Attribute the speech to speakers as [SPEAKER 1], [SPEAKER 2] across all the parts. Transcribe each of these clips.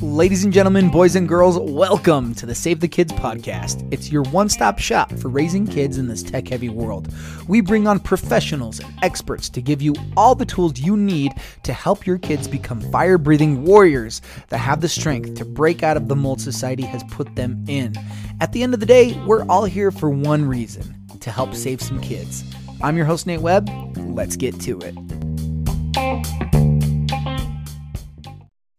[SPEAKER 1] Ladies and gentlemen, boys and girls, welcome to the Save the Kids podcast. It's your one stop shop for raising kids in this tech heavy world. We bring on professionals and experts to give you all the tools you need to help your kids become fire breathing warriors that have the strength to break out of the mold society has put them in. At the end of the day, we're all here for one reason to help save some kids. I'm your host, Nate Webb. Let's get to it.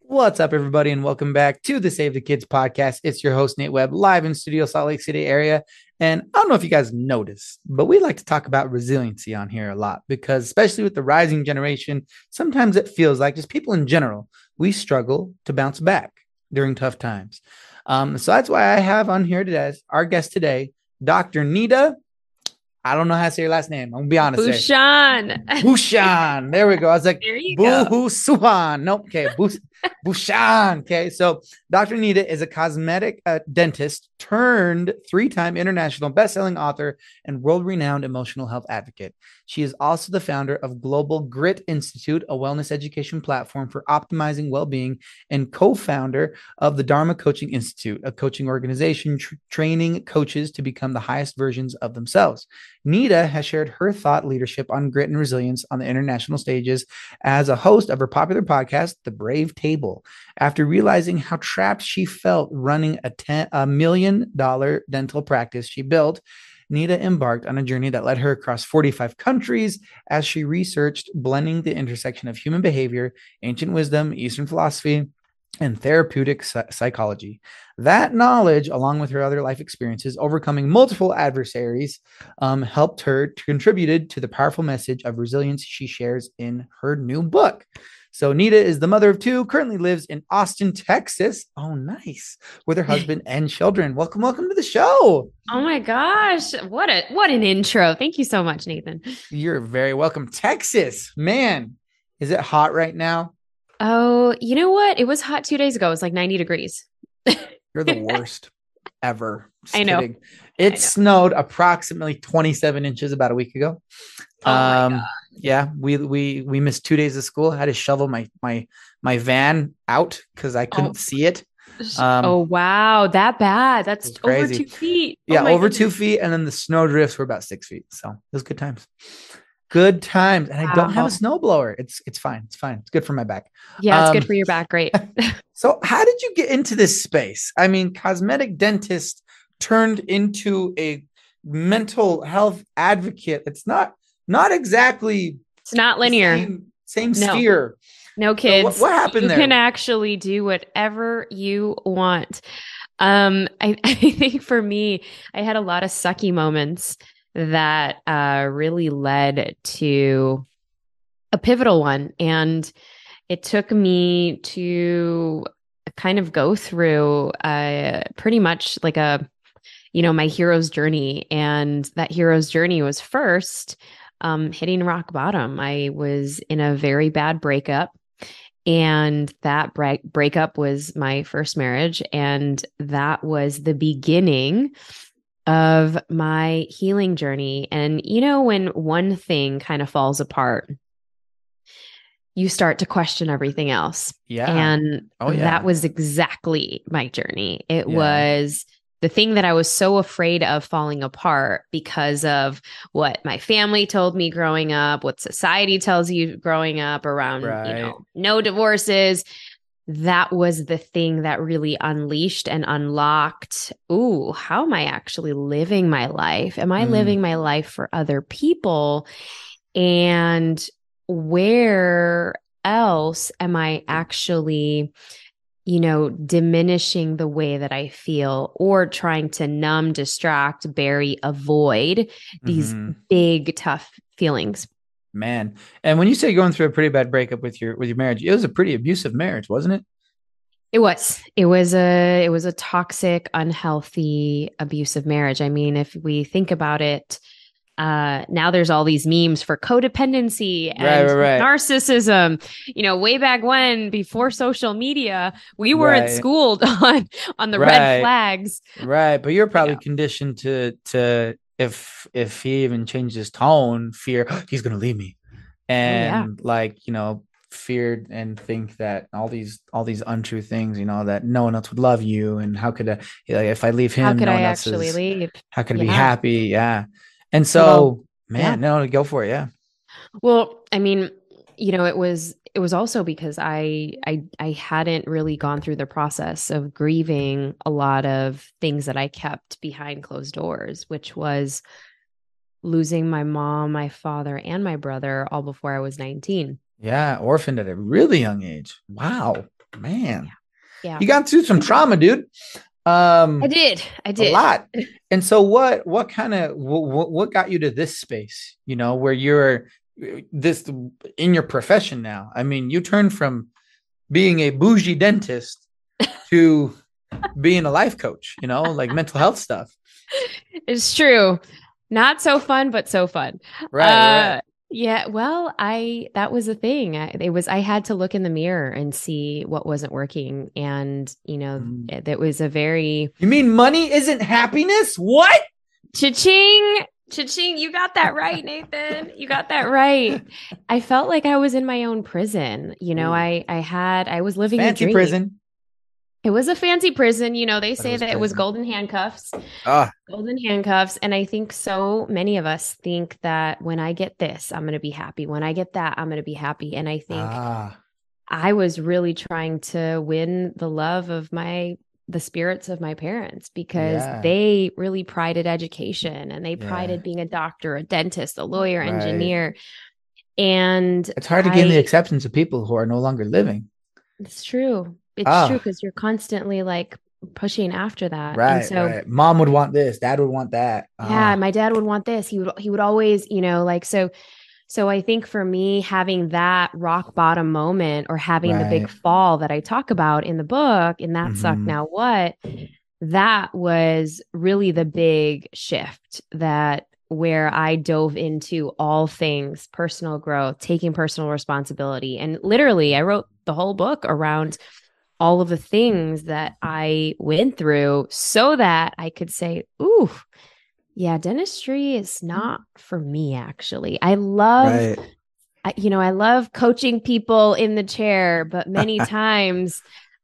[SPEAKER 1] What's up, everybody, and welcome back to the Save the Kids podcast. It's your host, Nate Webb, live in studio, Salt Lake City area. And I don't know if you guys noticed, but we like to talk about resiliency on here a lot because, especially with the rising generation, sometimes it feels like just people in general, we struggle to bounce back during tough times. Um, so that's why I have on here today our guest today, Dr. Neeta I don't know how to say your last name. I'm gonna be honest.
[SPEAKER 2] Bhushan.
[SPEAKER 1] Bhushan. There we go. I was like,
[SPEAKER 2] there
[SPEAKER 1] Boo. Suhan. Nope. Okay. Bus- Bhushan. Okay. So Dr. Neeta is a cosmetic uh, dentist turned three time international best-selling author and world-renowned emotional health advocate. She is also the founder of Global Grit Institute, a wellness education platform for optimizing well-being, and co-founder of the Dharma Coaching Institute, a coaching organization tr- training coaches to become the highest versions of themselves. Neeta has shared her thought leadership on grit and resilience on the international stages as a host of her popular podcast, The Brave Table. After realizing how trapped she felt running a, ten, a million dollar dental practice she built, Neeta embarked on a journey that led her across 45 countries as she researched blending the intersection of human behavior, ancient wisdom, Eastern philosophy, and therapeutic psychology. That knowledge, along with her other life experiences, overcoming multiple adversaries, um, helped her to contributed to the powerful message of resilience she shares in her new book. So Neeta is the mother of two, currently lives in Austin, Texas. Oh, nice. With her husband and children. Welcome, welcome to the show.
[SPEAKER 2] Oh my gosh. What a what an intro. Thank you so much, Nathan.
[SPEAKER 1] You're very welcome. Texas, man. Is it hot right now?
[SPEAKER 2] Oh, you know what? It was hot two days ago. It was like 90 degrees.
[SPEAKER 1] You're the worst ever.
[SPEAKER 2] Just I know.
[SPEAKER 1] Kidding. It I know. snowed approximately 27 inches about a week ago.
[SPEAKER 2] Oh um,
[SPEAKER 1] yeah, we we we missed two days of school. I had to shovel my my my van out because I couldn't oh. see it.
[SPEAKER 2] Um, oh wow, that bad? That's over two feet.
[SPEAKER 1] Oh, yeah, over goodness. two feet, and then the snow drifts were about six feet. So it was good times. Good times, and I don't have a snowblower. It's it's fine. It's fine. It's good for my back.
[SPEAKER 2] Yeah, it's um, good for your back. Great.
[SPEAKER 1] so, how did you get into this space? I mean, cosmetic dentist turned into a mental health advocate. It's not not exactly.
[SPEAKER 2] It's not linear.
[SPEAKER 1] Same, same no. sphere.
[SPEAKER 2] No kids. So
[SPEAKER 1] what, what, happened
[SPEAKER 2] you
[SPEAKER 1] there?
[SPEAKER 2] You can actually do whatever you want. Um, I, I think for me, I had a lot of sucky moments that uh, really led to a pivotal one. And it took me to kind of go through uh, pretty much like a, you know, my hero's journey. And that hero's journey was first um, hitting rock bottom. I was in a very bad breakup. And that break- breakup was my first marriage. And that was the beginning of my healing journey. And you know, when one thing kind of falls apart, you start to question everything else.
[SPEAKER 1] Yeah.
[SPEAKER 2] And
[SPEAKER 1] oh, yeah.
[SPEAKER 2] that was exactly my journey. It yeah. was the thing that I was so afraid of falling apart because of what my family told me growing up, what society tells you growing up around, right. you know, no divorces, that was the thing that really unleashed and unlocked ooh how am i actually living my life am i mm. living my life for other people and where else am i actually you know diminishing the way that i feel or trying to numb distract bury avoid these mm-hmm. big tough feelings
[SPEAKER 1] man. And when you say going through a pretty bad breakup with your with your marriage, it was a pretty abusive marriage, wasn't it?
[SPEAKER 2] It was. It was a it was a toxic, unhealthy, abusive marriage. I mean, if we think about it, uh now there's all these memes for codependency and
[SPEAKER 1] right, right, right.
[SPEAKER 2] narcissism you know way back when before social media we weren't schooled on on the red flags
[SPEAKER 1] right but you're probably yeah. conditioned to to if if he even changed his tone, fear he's gonna leave me, and oh, yeah. like you know feared and think that all these all these untrue things, you know, that no one else would love you, and how could I, like, if I leave him,
[SPEAKER 2] How could
[SPEAKER 1] no
[SPEAKER 2] I
[SPEAKER 1] one else
[SPEAKER 2] actually
[SPEAKER 1] is-
[SPEAKER 2] leave?
[SPEAKER 1] How could I be happy? Yeah, and so
[SPEAKER 2] Well,
[SPEAKER 1] man, no, go for it. Yeah,
[SPEAKER 2] Well, I mean, you know, it was it was also because I I I hadn't really gone through the process of grieving a lot of things that I kept behind closed doors, which was losing my mom, my father, and my brother all before I was 19.
[SPEAKER 1] yeah, orphaned at a really young age. Wow, man,
[SPEAKER 2] Yeah.
[SPEAKER 1] you got through some trauma, dude. Um,
[SPEAKER 2] I did. I did.
[SPEAKER 1] A lot. And so, what what kind of what, what got you to this space? You know, where you're this in your profession now. I mean, you turned from being a bougie dentist to being a life coach. You know, like mental health stuff.
[SPEAKER 2] It's true. Not so fun, but so fun.
[SPEAKER 1] Right.
[SPEAKER 2] Uh,
[SPEAKER 1] right.
[SPEAKER 2] Yeah, well, I that was the thing. I, it was I had to look in the mirror and see what wasn't working, and you know,
[SPEAKER 1] Mm.
[SPEAKER 2] it, that was a very
[SPEAKER 1] You mean money isn't happiness? What?
[SPEAKER 2] cha-ching, cha-ching. You got that right, Nathan. You got that right. I felt like I was in my own prison. You know,
[SPEAKER 1] Ooh.
[SPEAKER 2] I I had I was living in a
[SPEAKER 1] Fancy prison.
[SPEAKER 2] It was a fancy prison. You know, they
[SPEAKER 1] it
[SPEAKER 2] say
[SPEAKER 1] was
[SPEAKER 2] that it was golden handcuffs.
[SPEAKER 1] Ah,
[SPEAKER 2] golden handcuffs and i think so many of us think that when i get this i'm going to be happy when i get that i'm going to be happy and i think
[SPEAKER 1] ah,
[SPEAKER 2] i was really trying to win the love of my the spirits of my parents because
[SPEAKER 1] Yeah.
[SPEAKER 2] they really prided education and they
[SPEAKER 1] Yeah.
[SPEAKER 2] prided being a doctor a dentist a lawyer
[SPEAKER 1] Right.
[SPEAKER 2] engineer and
[SPEAKER 1] it's hard to gain the acceptance of people who are no longer living.
[SPEAKER 2] it's true it's
[SPEAKER 1] Ah.
[SPEAKER 2] true because you're constantly like pushing after that and
[SPEAKER 1] Right.
[SPEAKER 2] so
[SPEAKER 1] right. Mom would want this. Dad would want that.
[SPEAKER 2] yeah
[SPEAKER 1] Ah,
[SPEAKER 2] my dad would want this he would he would always you know like so so i think for me having that rock bottom moment or having the big fall that i talk about in the book and that sucked
[SPEAKER 1] Mhm.
[SPEAKER 2] now what that was really the big shift that where i dove into all things personal growth taking personal responsibility and literally i wrote the whole book around all of the things that I went through so that I could say, ooh, yeah, dentistry is not for me, actually. I love,
[SPEAKER 1] right.
[SPEAKER 2] I, you know, I love coaching people in the chair, but many times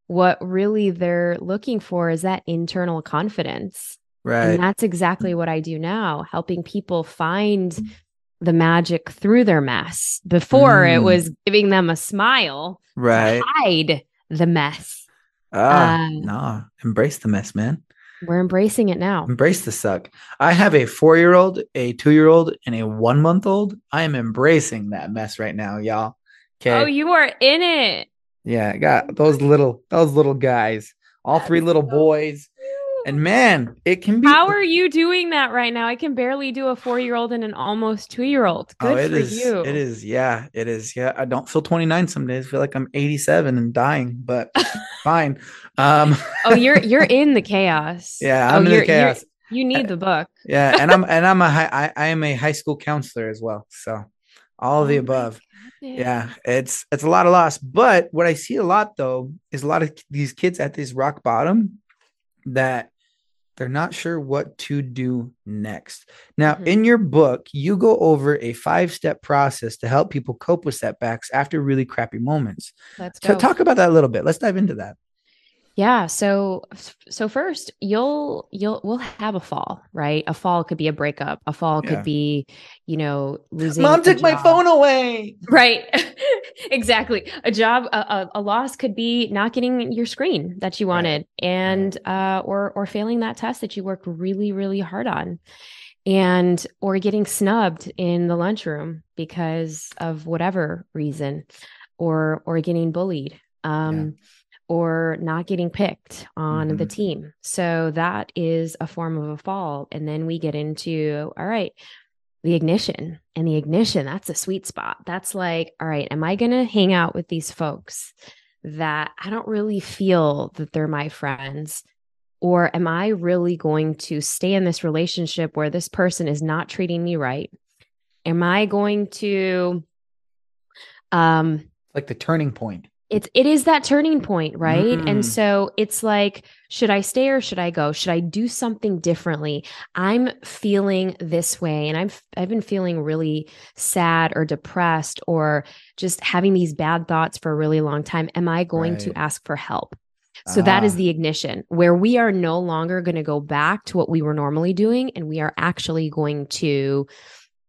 [SPEAKER 2] what really they're looking for is that internal confidence.
[SPEAKER 1] Right.
[SPEAKER 2] And that's exactly what I do now, helping people find the magic through their mess. Before it
[SPEAKER 1] Mm.
[SPEAKER 2] was giving them a smile
[SPEAKER 1] right.
[SPEAKER 2] hide the mess.
[SPEAKER 1] Ah,
[SPEAKER 2] Uh,
[SPEAKER 1] no. Embrace the mess, man.
[SPEAKER 2] We're embracing it now.
[SPEAKER 1] Embrace the suck. I have a four year old, a two year old, and a one month old. I am embracing that mess right now, y'all. Okay.
[SPEAKER 2] Oh, you are in it.
[SPEAKER 1] yeah, I got those little those little guys. All
[SPEAKER 2] That
[SPEAKER 1] three little
[SPEAKER 2] so
[SPEAKER 1] boys. And man, it can be
[SPEAKER 2] How are you doing that right now? I can barely do a four year old and an almost two year old. Good
[SPEAKER 1] oh, it
[SPEAKER 2] for
[SPEAKER 1] is.
[SPEAKER 2] you.
[SPEAKER 1] It is. Yeah, it is. Yeah. I don't feel 29 some days. I feel like I'm 87 and dying, but fine. Um
[SPEAKER 2] Oh, you're you're in the chaos.
[SPEAKER 1] yeah,
[SPEAKER 2] oh,
[SPEAKER 1] I'm in the chaos.
[SPEAKER 2] You're, need the book.
[SPEAKER 1] Yeah, and I'm and I'm a high, I, I am a high school counselor as well. So all of the
[SPEAKER 2] Oh
[SPEAKER 1] above. Yeah, it's it's a lot of loss. But what I see a lot though is a lot of these kids at this rock bottom that they're not sure what to do next. Now,
[SPEAKER 2] Mhm.
[SPEAKER 1] in your book, you go over a five-step process to help people cope with setbacks after really crappy moments.
[SPEAKER 2] Let's
[SPEAKER 1] So talk about that a little bit. Let's dive into that.
[SPEAKER 2] Yeah. So so first, you'll you'll we'll have a fall, right? A fall could be a breakup. A fall
[SPEAKER 1] Yeah.
[SPEAKER 2] could be, you know, losing.
[SPEAKER 1] Mom took my phone away.
[SPEAKER 2] Right. exactly. A job, a, a, a loss could be not getting your screen that you
[SPEAKER 1] Right.
[SPEAKER 2] wanted and, uh, or, or failing that test that you worked really, really hard on and, or getting snubbed in the lunchroom because of whatever reason or, or getting bullied. Um, or not getting picked on the
[SPEAKER 1] Mhm.
[SPEAKER 2] team. So that is a form of a fall. And then we get into, all right, the ignition and the ignition that's a sweet spot that's like all right am i going to hang out with these folks that i don't really feel that they're my friends or am i really going to stay in this relationship where this person is not treating me right am i going to um
[SPEAKER 1] Like the turning point.
[SPEAKER 2] It's it is that turning point right?
[SPEAKER 1] Mm.
[SPEAKER 2] and so it's like should i stay or should i go? Should i do something differently? I'm feeling this way and i've i've been feeling really sad or depressed or just having these bad thoughts for a really long time. Am i going to ask for help? So that is
[SPEAKER 1] Ah.
[SPEAKER 2] the ignition where we are no longer going to go back to what we were normally doing and we are actually going to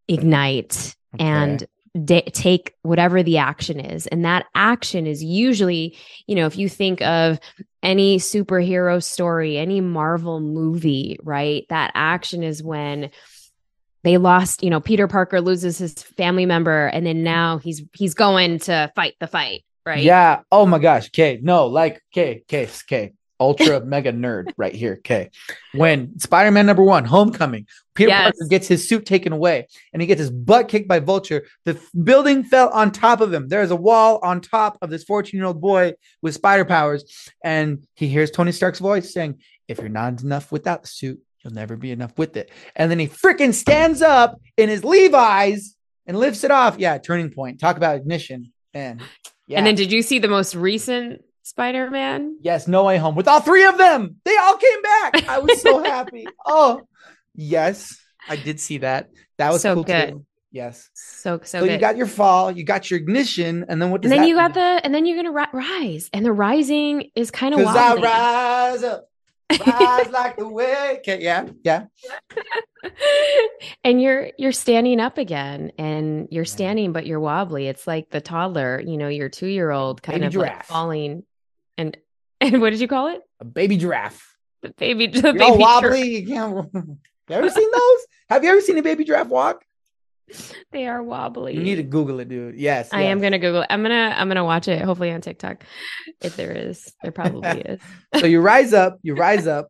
[SPEAKER 2] ignite and da- take whatever the action is. And that action is usually, you know, if you think of any superhero story, any Marvel movie, right? That action is when they lost, you know, Peter Parker loses his family member and then now he's he's going to fight the fight, right?
[SPEAKER 1] Yeah. Oh my gosh. Okay. No, like, okay, okay, okay. Ultra mega nerd right here. Okay. When Spider Man number one, Homecoming, Peter
[SPEAKER 2] Yes.
[SPEAKER 1] Parker gets his suit taken away and he gets his butt kicked by Vulture. The f- building fell on top of him. There is a wall on top of this 14 year old boy with spider powers. And he hears Tony Stark's voice saying, If you're not enough without the suit, you'll never be enough with it. And then he freaking stands up in his Levi's and lifts it off. Yeah. Turning point. Talk about ignition. Man. Yeah.
[SPEAKER 2] And then did you see the most recent Spider-Man?
[SPEAKER 1] Yes, No Way Home with all three of them. They all came back. I was so happy. Oh, yes, I did see that. That was
[SPEAKER 2] So
[SPEAKER 1] cool
[SPEAKER 2] good.
[SPEAKER 1] too. Yes.
[SPEAKER 2] So so,
[SPEAKER 1] So,
[SPEAKER 2] good.
[SPEAKER 1] you got your fall, you got your ignition, and then what does
[SPEAKER 2] and then
[SPEAKER 1] that
[SPEAKER 2] you got the and then you're gonna ri- rise and the rising is kind of
[SPEAKER 1] Cause I rise up, rise like the way. Okay, yeah, yeah.
[SPEAKER 2] and you're you're standing up again and you're mm-hmm. standing but you're wobbly it's like the toddler you know your two-year-old kind
[SPEAKER 1] Baby
[SPEAKER 2] of like falling and and what did you call it
[SPEAKER 1] A baby giraffe.
[SPEAKER 2] the baby the
[SPEAKER 1] You're
[SPEAKER 2] baby
[SPEAKER 1] all wobbly. You can't. You ever seen those? Have you ever seen a baby giraffe walk?
[SPEAKER 2] they are wobbly
[SPEAKER 1] You need to Google it, dude. Yes,
[SPEAKER 2] i am gonna google it. i'm gonna i'm gonna watch it hopefully on tiktok if there is there probably is
[SPEAKER 1] So you rise up, you rise up.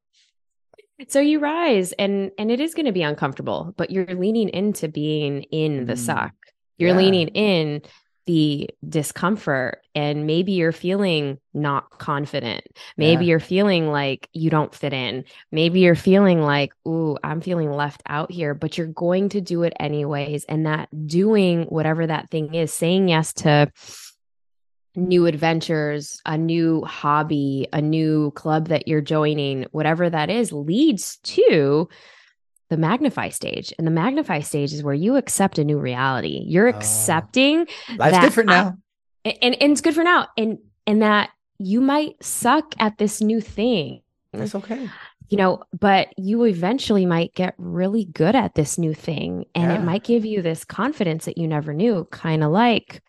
[SPEAKER 2] so you rise and and it is going to be uncomfortable but you're leaning into being in the
[SPEAKER 1] Mm,
[SPEAKER 2] suck you're
[SPEAKER 1] yeah.
[SPEAKER 2] leaning in the discomfort and maybe you're feeling not confident maybe
[SPEAKER 1] Yeah.
[SPEAKER 2] you're feeling like you don't fit in maybe you're feeling like ooh i'm feeling left out here but you're going to do it anyways and that doing whatever that thing is saying yes to new adventures, a new hobby, a new club that you're joining, whatever that is, leads to the magnify stage. And the magnify stage is where you accept a new reality. You're
[SPEAKER 1] Oh.
[SPEAKER 2] accepting
[SPEAKER 1] Life's
[SPEAKER 2] That
[SPEAKER 1] different now.
[SPEAKER 2] and, and and it's good for now. And and that you might suck at this new thing.
[SPEAKER 1] That's okay.
[SPEAKER 2] You know, but you eventually might get really good at this new thing and
[SPEAKER 1] Yeah.
[SPEAKER 2] it might give you this confidence that you never knew, kind of like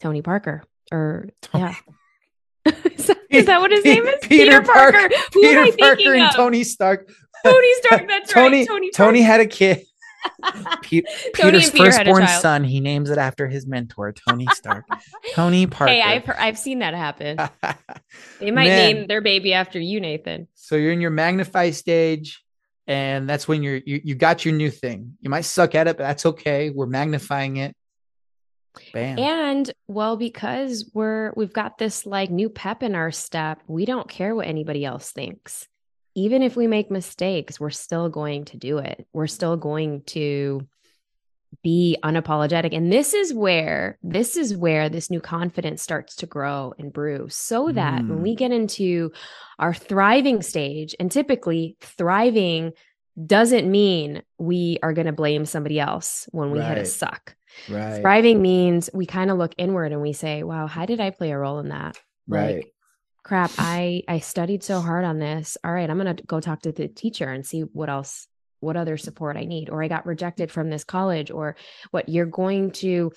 [SPEAKER 2] Tony Parker or yeah. is, that, is that what his name is?
[SPEAKER 1] Peter Parker-
[SPEAKER 2] Who am
[SPEAKER 1] Peter
[SPEAKER 2] I
[SPEAKER 1] Parker
[SPEAKER 2] thinking
[SPEAKER 1] and
[SPEAKER 2] of?
[SPEAKER 1] Tony Stark.
[SPEAKER 2] Tony Stark. That's
[SPEAKER 1] Tony,
[SPEAKER 2] right. Tony.
[SPEAKER 1] Tony had a kid. Pe- Peter's
[SPEAKER 2] Peter
[SPEAKER 1] firstborn son. He names it after his mentor, Tony Stark. Tony Parker.
[SPEAKER 2] Hey, I've heard, I've seen that happen. They might
[SPEAKER 1] Man.
[SPEAKER 2] name their baby after you, Nathan.
[SPEAKER 1] so you're in your magnify stage, and that's when you're you, you got your new thing. You might suck at it, but that's okay. We're magnifying it. Bam.
[SPEAKER 2] And well, because we're we've got this like new pep in our step, we don't care what anybody else thinks. Even if we make mistakes, we're still going to do it. We're still going to be unapologetic. And this is where this is where this new confidence starts to grow and brew so that when
[SPEAKER 1] Mm.
[SPEAKER 2] we get into our thriving stage, and typically thriving doesn't mean we are going to blame somebody else when we hit a suck.
[SPEAKER 1] right.
[SPEAKER 2] Thriving means we kind of look inward and we say, wow, how did I play a role in that?
[SPEAKER 1] Right.
[SPEAKER 2] Like, crap, I I studied so hard on this. All right, I'm going to go talk to the teacher and see what else what other support I need or I got rejected from this college or what you're going to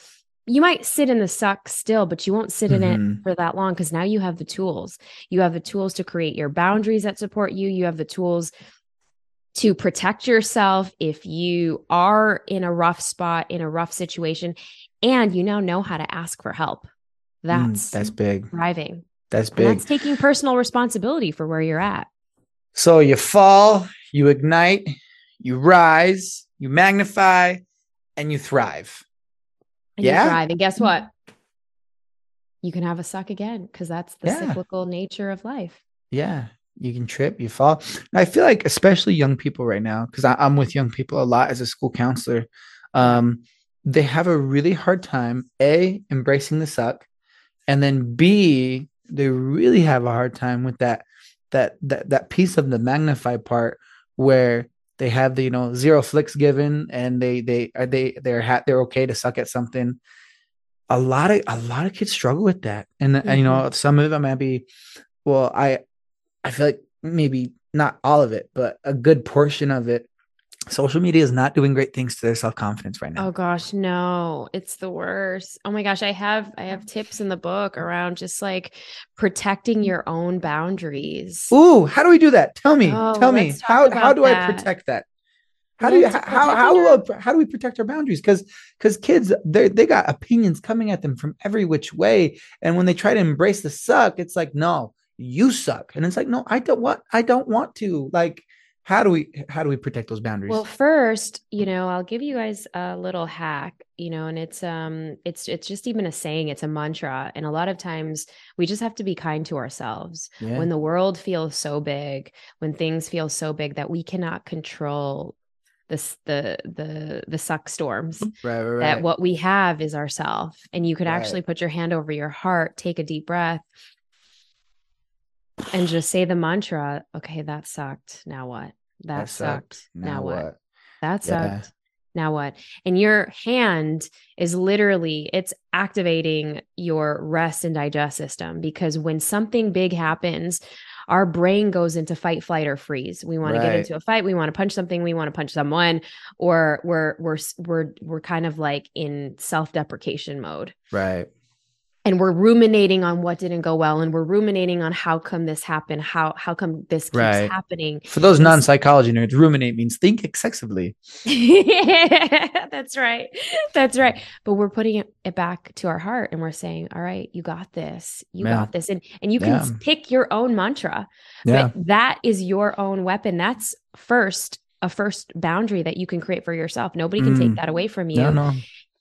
[SPEAKER 2] you might sit in the suck still, but you won't sit in it
[SPEAKER 1] Mhm.
[SPEAKER 2] for that long because now you have the tools. You have the tools to create your boundaries that support you. You have the tools to protect yourself if you are in a rough spot, in a rough situation, and you now know how to ask for help.
[SPEAKER 1] Mm,
[SPEAKER 2] That's
[SPEAKER 1] that's big.
[SPEAKER 2] thriving.
[SPEAKER 1] That's
[SPEAKER 2] And
[SPEAKER 1] big.
[SPEAKER 2] that's taking personal responsibility for where you're at.
[SPEAKER 1] So you fall, you ignite, you rise, you magnify, and you thrive.
[SPEAKER 2] And
[SPEAKER 1] Yeah.
[SPEAKER 2] you thrive. And guess what? You can have a suck again because that's the
[SPEAKER 1] Yeah.
[SPEAKER 2] cyclical nature of life.
[SPEAKER 1] Yeah, you can trip, you fall. I feel like, especially young people right now, because I'm with young people a lot as a school counselor, um, they have a really hard time a embracing the suck, and then b they really have a hard time with that that that that piece of the magnify part where they have the you know zero flicks given and they they are they they're ha- they're okay to suck at something a lot of a lot of kids struggle with that and, mm-hmm. and you know mm-hmm. some of them might be well i i feel like maybe not all of it but a good portion of it social media is not doing great things to their self-confidence right now.
[SPEAKER 2] Oh gosh, no. It's the worst. Oh my gosh, I have I have tips in the book around just like protecting mm. your own boundaries.
[SPEAKER 1] Ooh, how do we do that? Tell me. Oh, tell me. How how do that. I protect that? How do you how how how, how do we protect our boundaries? Because because kids they they got opinions coming at them from every which way, and when they try to embrace the suck, it's like no, you suck, and it's like no, I don't want I don't want to like how do we how do we protect those boundaries
[SPEAKER 2] well first you know i'll give you guys a little hack you know and it's um it's it's just even a saying it's a mantra and a lot of times we just have to be kind to ourselves yeah. when the world feels so big when things feel so big that we cannot control this the the the suck storms right, right, right. that what we have is ourself and you could actually put your hand over your heart take a deep breath and just say the mantra okay that sucked now what that, that sucked. sucked. Now, now what? what? That sucked. Yeah. Now what? And your hand is literally it's activating your rest and digest system because when something big happens, our brain goes into fight, flight, or freeze. We want right. to get into a fight. We want to punch something. We want to punch someone, or we're we're we're we're kind of like in self deprecation mode.
[SPEAKER 1] Right
[SPEAKER 2] and we're ruminating on what didn't go well and we're ruminating on how come this happened how how come this keeps right. happening
[SPEAKER 1] for those non-psychology nerds ruminate means think excessively
[SPEAKER 2] yeah, that's right that's right but we're putting it, back to our heart and we're saying all right you got this you yeah. got this and and you can yeah. pick your own mantra yeah. but that is your own weapon that's first a first boundary that you can create for yourself nobody can mm. take that away from you no, no.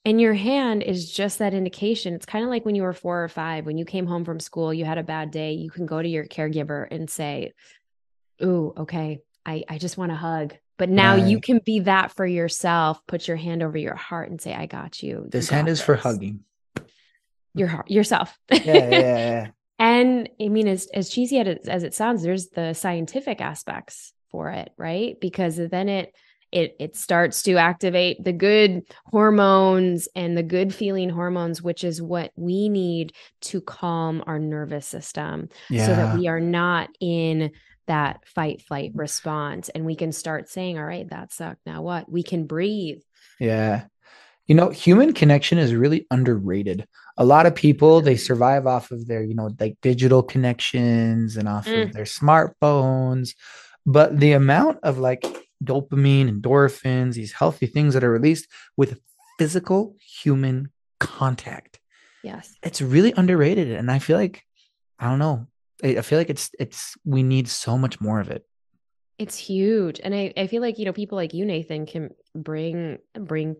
[SPEAKER 2] And your hand is just that indication. It's kind of like when you were four or five, when you came home from school, you had a bad day, you can go to your caregiver and say, Ooh, okay, I, I just want a hug. But now right. you can be that for yourself. Put your hand over your heart and say, I got you.
[SPEAKER 1] This
[SPEAKER 2] you
[SPEAKER 1] hand is this. for hugging.
[SPEAKER 2] Your heart, yourself.
[SPEAKER 1] yeah, yeah, yeah.
[SPEAKER 2] and I mean, as, as cheesy as it sounds, there's the scientific aspects for it, right? Because then it, it it starts to activate the good hormones and the good feeling hormones which is what we need to calm our nervous system yeah. so that we are not in that fight flight response. And we can start saying all right that sucked. Now what? We can breathe.
[SPEAKER 1] Yeah. You know human connection is really underrated. A lot of people they survive off of their you know like digital connections and off mm. of their smartphones but the amount of like dopamine, endorphins, these healthy things that are released with physical human contact.
[SPEAKER 2] Yes.
[SPEAKER 1] It's really underrated. And I feel like, I don't know, I, feel like it's, it's, we need so much more of it.
[SPEAKER 2] It's huge. And I, I feel like, you know, people like you, Nathan, can bring, bring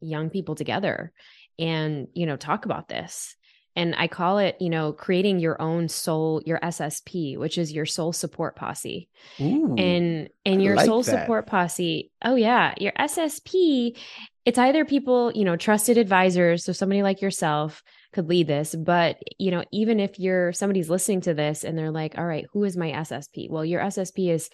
[SPEAKER 2] young people together and, you know, talk about this and I call it, you know, creating your own soul, your SSP, which is your soul support posse. Ooh, and and your like soul that. support posse, oh yeah, your SSP, it's either people, you know, trusted advisors, so somebody like yourself could lead this, but you know, even if you're somebody's listening to this and they're like, "All right, who is my SSP?" Well, your SSP is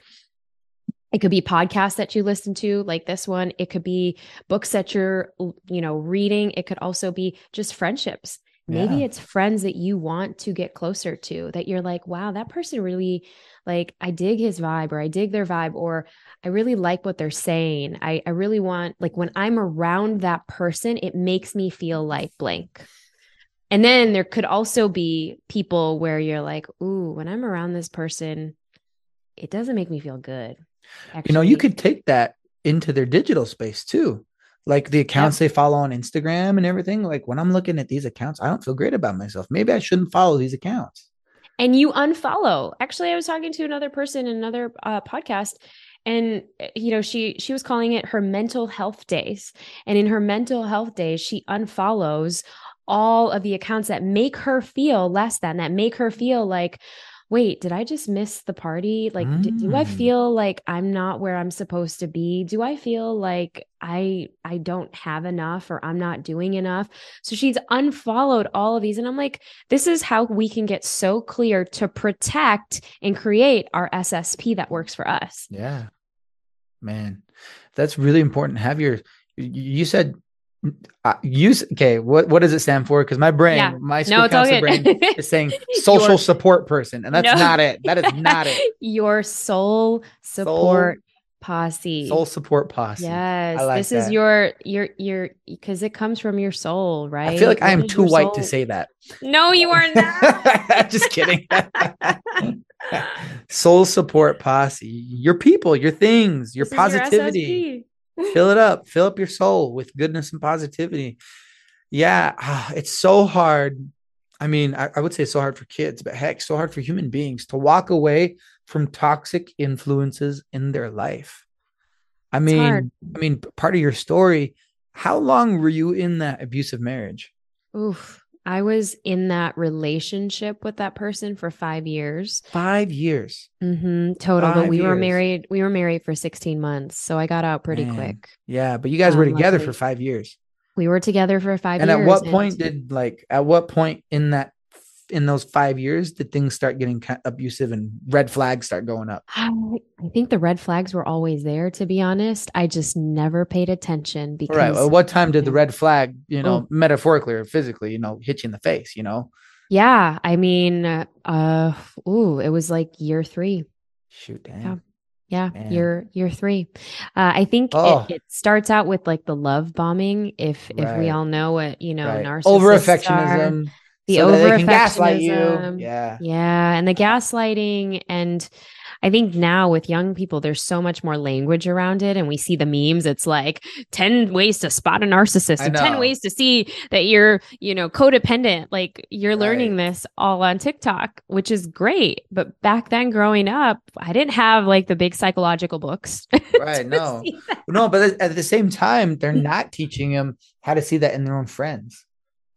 [SPEAKER 2] it could be podcasts that you listen to like this one it could be books that you're you know reading it could also be just friendships Maybe yeah. it's friends that you want to get closer to that you're like, wow, that person really like I dig his vibe or I dig their vibe or I really like what they're saying. I, I really want like when I'm around that person, it makes me feel like blank. And then there could also be people where you're like, ooh, when I'm around this person, it doesn't make me feel good.
[SPEAKER 1] Actually, you know, you could take that into their digital space too like the accounts they follow on Instagram and everything. Like when I'm looking at these accounts, I don't feel great about myself. Maybe I shouldn't follow these accounts.
[SPEAKER 2] And you unfollow. Actually, I was talking to another person in another uh, podcast, and eh, you know she she was calling it her mental health days. And in her mental health days, she unfollows all of the accounts that make her feel less than, that make her feel like, wait, did I just miss the party? Like, d- do I
[SPEAKER 1] Mm.
[SPEAKER 2] feel like I'm not where I'm supposed to be? Do I feel like I I don't have enough or I'm not doing enough? So she's unfollowed all of these. And I'm like, this is how we can get so clear to protect and create our SSP that works for us.
[SPEAKER 1] Yeah. Man, that's really important. Have your you said uh, use okay, what what does it stand for? Because my brain,
[SPEAKER 2] Yeah.
[SPEAKER 1] my school
[SPEAKER 2] No,
[SPEAKER 1] counselor brain is saying social
[SPEAKER 2] Your-
[SPEAKER 1] support person, and that's
[SPEAKER 2] No.
[SPEAKER 1] not it. That is not it.
[SPEAKER 2] Your soul support posse.
[SPEAKER 1] Soul support posse.
[SPEAKER 2] Yes,
[SPEAKER 1] like
[SPEAKER 2] this is your your your because it comes from your soul, right?
[SPEAKER 1] I feel like I am too white to say that.
[SPEAKER 2] No, you are not.
[SPEAKER 1] Just kidding. Soul support posse. Your people, your things, your
[SPEAKER 2] This
[SPEAKER 1] positivity. Fill it up. Fill up your soul with goodness and positivity. Yeah ah, it's so hard. I mean I, I would say so hard for kids but heck so hard for human beings to walk away from toxic influences in their life. I mean
[SPEAKER 2] hard.
[SPEAKER 1] i mean part of your story how long were you in that abusive marriage?
[SPEAKER 2] Oof. I was in that relationship with that person for five years.
[SPEAKER 1] five years Mm
[SPEAKER 2] hmm total, but
[SPEAKER 1] Five
[SPEAKER 2] we were married. We were married for 16 months, so I got out pretty
[SPEAKER 1] Man.
[SPEAKER 2] quick.
[SPEAKER 1] yeah but you guys were
[SPEAKER 2] Um,
[SPEAKER 1] together
[SPEAKER 2] luckily.
[SPEAKER 1] for five years
[SPEAKER 2] We were together for five
[SPEAKER 1] and
[SPEAKER 2] years.
[SPEAKER 1] And at what point did like at what point in that in those five years did things start getting abusive and red flags start going up
[SPEAKER 2] I think the red flags were always there, to be honest. I just never paid attention because
[SPEAKER 1] right at what time did the red flag you know
[SPEAKER 2] Oh.
[SPEAKER 1] metaphorically or physically you know hit you in the face you know
[SPEAKER 2] Yeah, I mean, uh, ooh, it was like year three.
[SPEAKER 1] shoot damn.
[SPEAKER 2] Yeah. Yeah,
[SPEAKER 1] Man.
[SPEAKER 2] year year three. Uh, I think
[SPEAKER 1] Oh.
[SPEAKER 2] it, it starts out with like the love bombing. If if we all know what you know,
[SPEAKER 1] right.
[SPEAKER 2] narcissists
[SPEAKER 1] over affectionism
[SPEAKER 2] The
[SPEAKER 1] so that gaslight you
[SPEAKER 2] over-affectionism.
[SPEAKER 1] yeah
[SPEAKER 2] Yeah, and the gaslighting and I think now with young people, there's so much more language around it, and we see the memes. It's like ten ways to spot a narcissist, and ten ways to see that you're, you know, codependent. Like you're learning
[SPEAKER 1] Right.
[SPEAKER 2] this all on TikTok, which is great. But back then, growing up, I didn't have like the big psychological books.
[SPEAKER 1] right no no but at the same time they're not teaching them how to see that in their own friends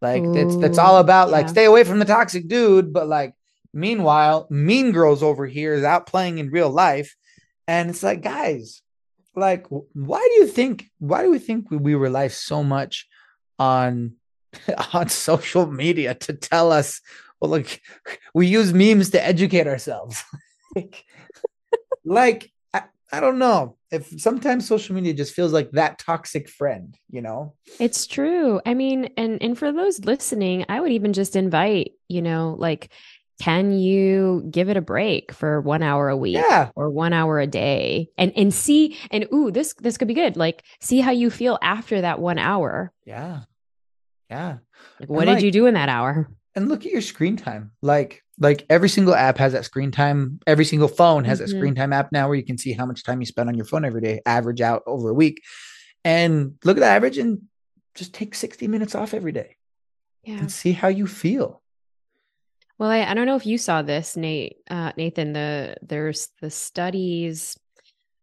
[SPEAKER 1] like it's that's all about like
[SPEAKER 2] yeah.
[SPEAKER 1] stay away from the toxic dude but like meanwhile mean girls over here is out playing in real life and it's like guys like why do you think why do we think we, we rely so much on on social media to tell us well like we use memes to educate ourselves like, like I, don't know. If sometimes social media just feels like that toxic friend you know?
[SPEAKER 2] It's true. I mean, and and for those listening, I would even just invite, you know, like, can you give it a break for one hour a week?
[SPEAKER 1] yeah.
[SPEAKER 2] or one hour a day? And and see and ooh this this could be good. Like see how you feel after that one hour.
[SPEAKER 1] Yeah. Yeah.
[SPEAKER 2] Like, what
[SPEAKER 1] And,
[SPEAKER 2] did you do in that hour
[SPEAKER 1] and look at your screen time. Like like every single app has that screen time. Every single phone has
[SPEAKER 2] Mhm.
[SPEAKER 1] a screen time app now where you can see how much time you spend on your phone every day average out over a week. And look at the average and just take 60 minutes off every day
[SPEAKER 2] yeah.
[SPEAKER 1] and see how you feel.
[SPEAKER 2] Well I, I don't know if you saw this nate uh nathan the there's the studies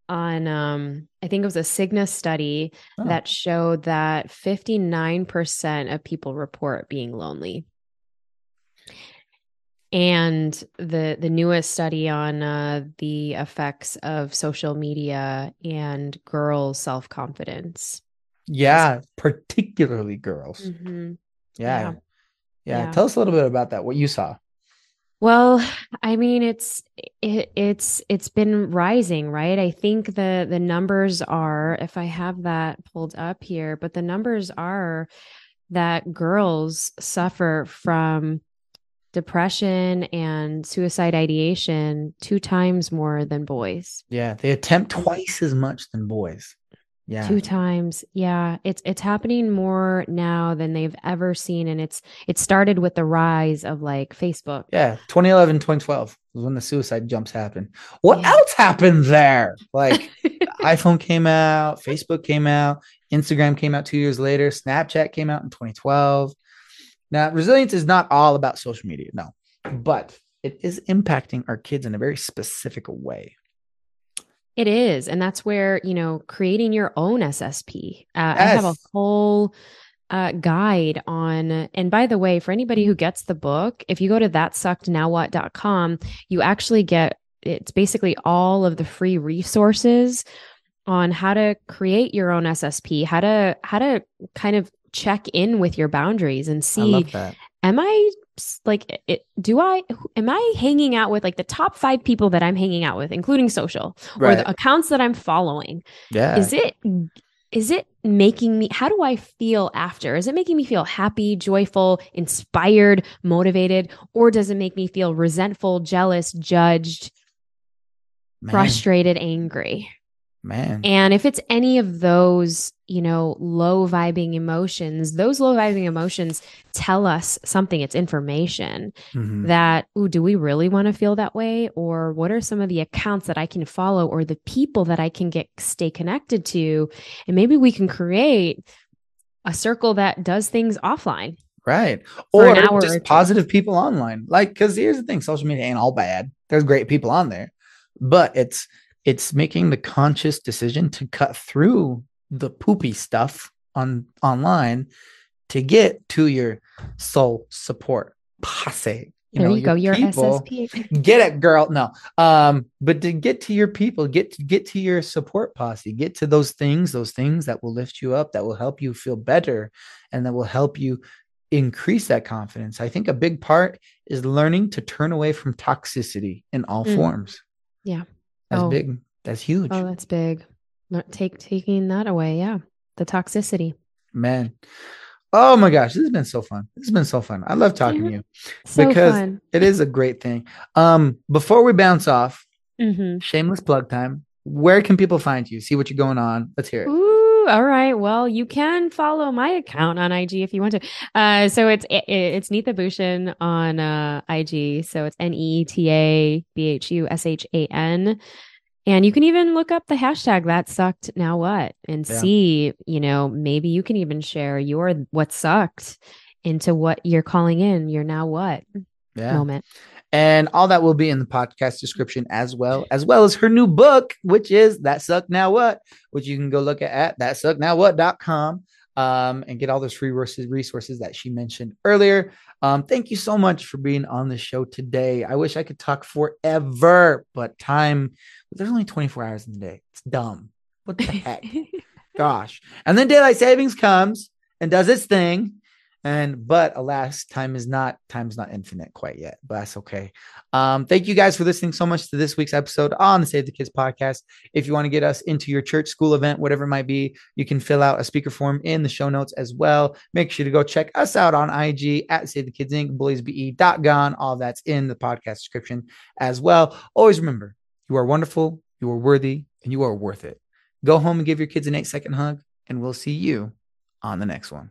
[SPEAKER 2] on um i think it was a cigna study
[SPEAKER 1] Oh.
[SPEAKER 2] that showed that 59% of people report being lonely and the the newest study on uh, the effects of social media and girls' self confidence.
[SPEAKER 1] yeah particularly girls
[SPEAKER 2] Mm-hmm.
[SPEAKER 1] yeah.
[SPEAKER 2] Yeah.
[SPEAKER 1] yeah tell us a little bit about that what you saw
[SPEAKER 2] Well, I mean, it's it, it's it's been rising, right? I think the the numbers are, if I have that pulled up here, but the numbers are that girls suffer from depression and suicide ideation two times more than boys.
[SPEAKER 1] yeah they attempt twice as much than boys yeah
[SPEAKER 2] Two times. Yeah. It's it's happening more now than they've ever seen. And it's it started with the rise of like Facebook.
[SPEAKER 1] Yeah, 2011, 2012 was when the suicide jumps happened. What
[SPEAKER 2] Yeah.
[SPEAKER 1] else happened there? Like iPhone came out, Facebook came out, Instagram came out two years later, Snapchat came out in 2012. Now, resilience is not all about social media, no, but it is impacting our kids in a very specific way.
[SPEAKER 2] It is. And that's where, you know, creating your own SSP. Uh, I have a
[SPEAKER 1] Yes.
[SPEAKER 2] whole uh, guide on, and by the way, for anybody who gets the book, if you go to thatsuckednowwhat.com, you actually get it's basically all of the free resources on how to create your own SSP, how to how to kind of check in with your boundaries and see am I like it, do I am I hanging out with like the top 5 people that I'm hanging out with including social right. or the accounts that I'm following?
[SPEAKER 1] Yeah.
[SPEAKER 2] Is it is it making me how do I feel after? Is it making me feel happy, joyful, inspired, motivated or does it make me feel resentful, jealous, judged, Man. frustrated, angry?
[SPEAKER 1] Man.
[SPEAKER 2] And if it's any of those, you know, low vibing emotions, those low vibing emotions tell us something. It's information mm-hmm. that, ooh, do we really want to feel that way? Or what are some of the accounts that I can follow or the people that I can get stay connected to? And maybe we can create a circle that does things offline.
[SPEAKER 1] Right. Or just or positive people online. Like, because here's the thing social media ain't all bad. There's great people on there, but it's, it's making the conscious decision to cut through the poopy stuff on online to get to your soul support posse.
[SPEAKER 2] You there know, you go, your people. SSP.
[SPEAKER 1] Get it, girl. No, um, but to get to your people, get to get to your support posse, get to those things, those things that will lift you up, that will help you feel better, and that will help you increase that confidence. I think a big part is learning to turn away from toxicity in all mm. forms.
[SPEAKER 2] Yeah.
[SPEAKER 1] That's oh. big. That's huge.
[SPEAKER 2] Oh, that's big. Not Take taking that away. Yeah. The toxicity.
[SPEAKER 1] Man. Oh my gosh, this has been so fun. This has been so fun. I love talking to you
[SPEAKER 2] so
[SPEAKER 1] because
[SPEAKER 2] fun.
[SPEAKER 1] it is a great thing. Um, before we bounce off, mm-hmm. shameless plug time. Where can people find you? See what you're going on. Let's hear it.
[SPEAKER 2] Ooh, all right. Well, you can follow my account on IG if you want to. Uh, so it's it, it's Neeta Bhushan on uh, IG. So it's N E E T A B H U S H A N. And you can even look up the hashtag that sucked now what and yeah. see, you know, maybe you can even share your what sucked into what you're calling in your now what yeah. moment.
[SPEAKER 1] And all that will be in the podcast description as well, as well as her new book, which is That Suck Now What, which you can go look at at thatsucknowwhat.com um, and get all those free resources that she mentioned earlier. Um, thank you so much for being on the show today. I wish I could talk forever, but time, there's only 24 hours in the day. It's dumb. What the heck? Gosh. And then daylight savings comes and does its thing. And but alas, time is not time's not infinite quite yet, but that's okay. Um, thank you guys for listening so much to this week's episode on the Save the Kids podcast. If you want to get us into your church, school event, whatever it might be, you can fill out a speaker form in the show notes as well. Make sure to go check us out on IG at Save the Kids Inc. BulliesBE.gone. All that's in the podcast description as well. Always remember, you are wonderful, you are worthy, and you are worth it. Go home and give your kids an eight second hug, and we'll see you on the next one.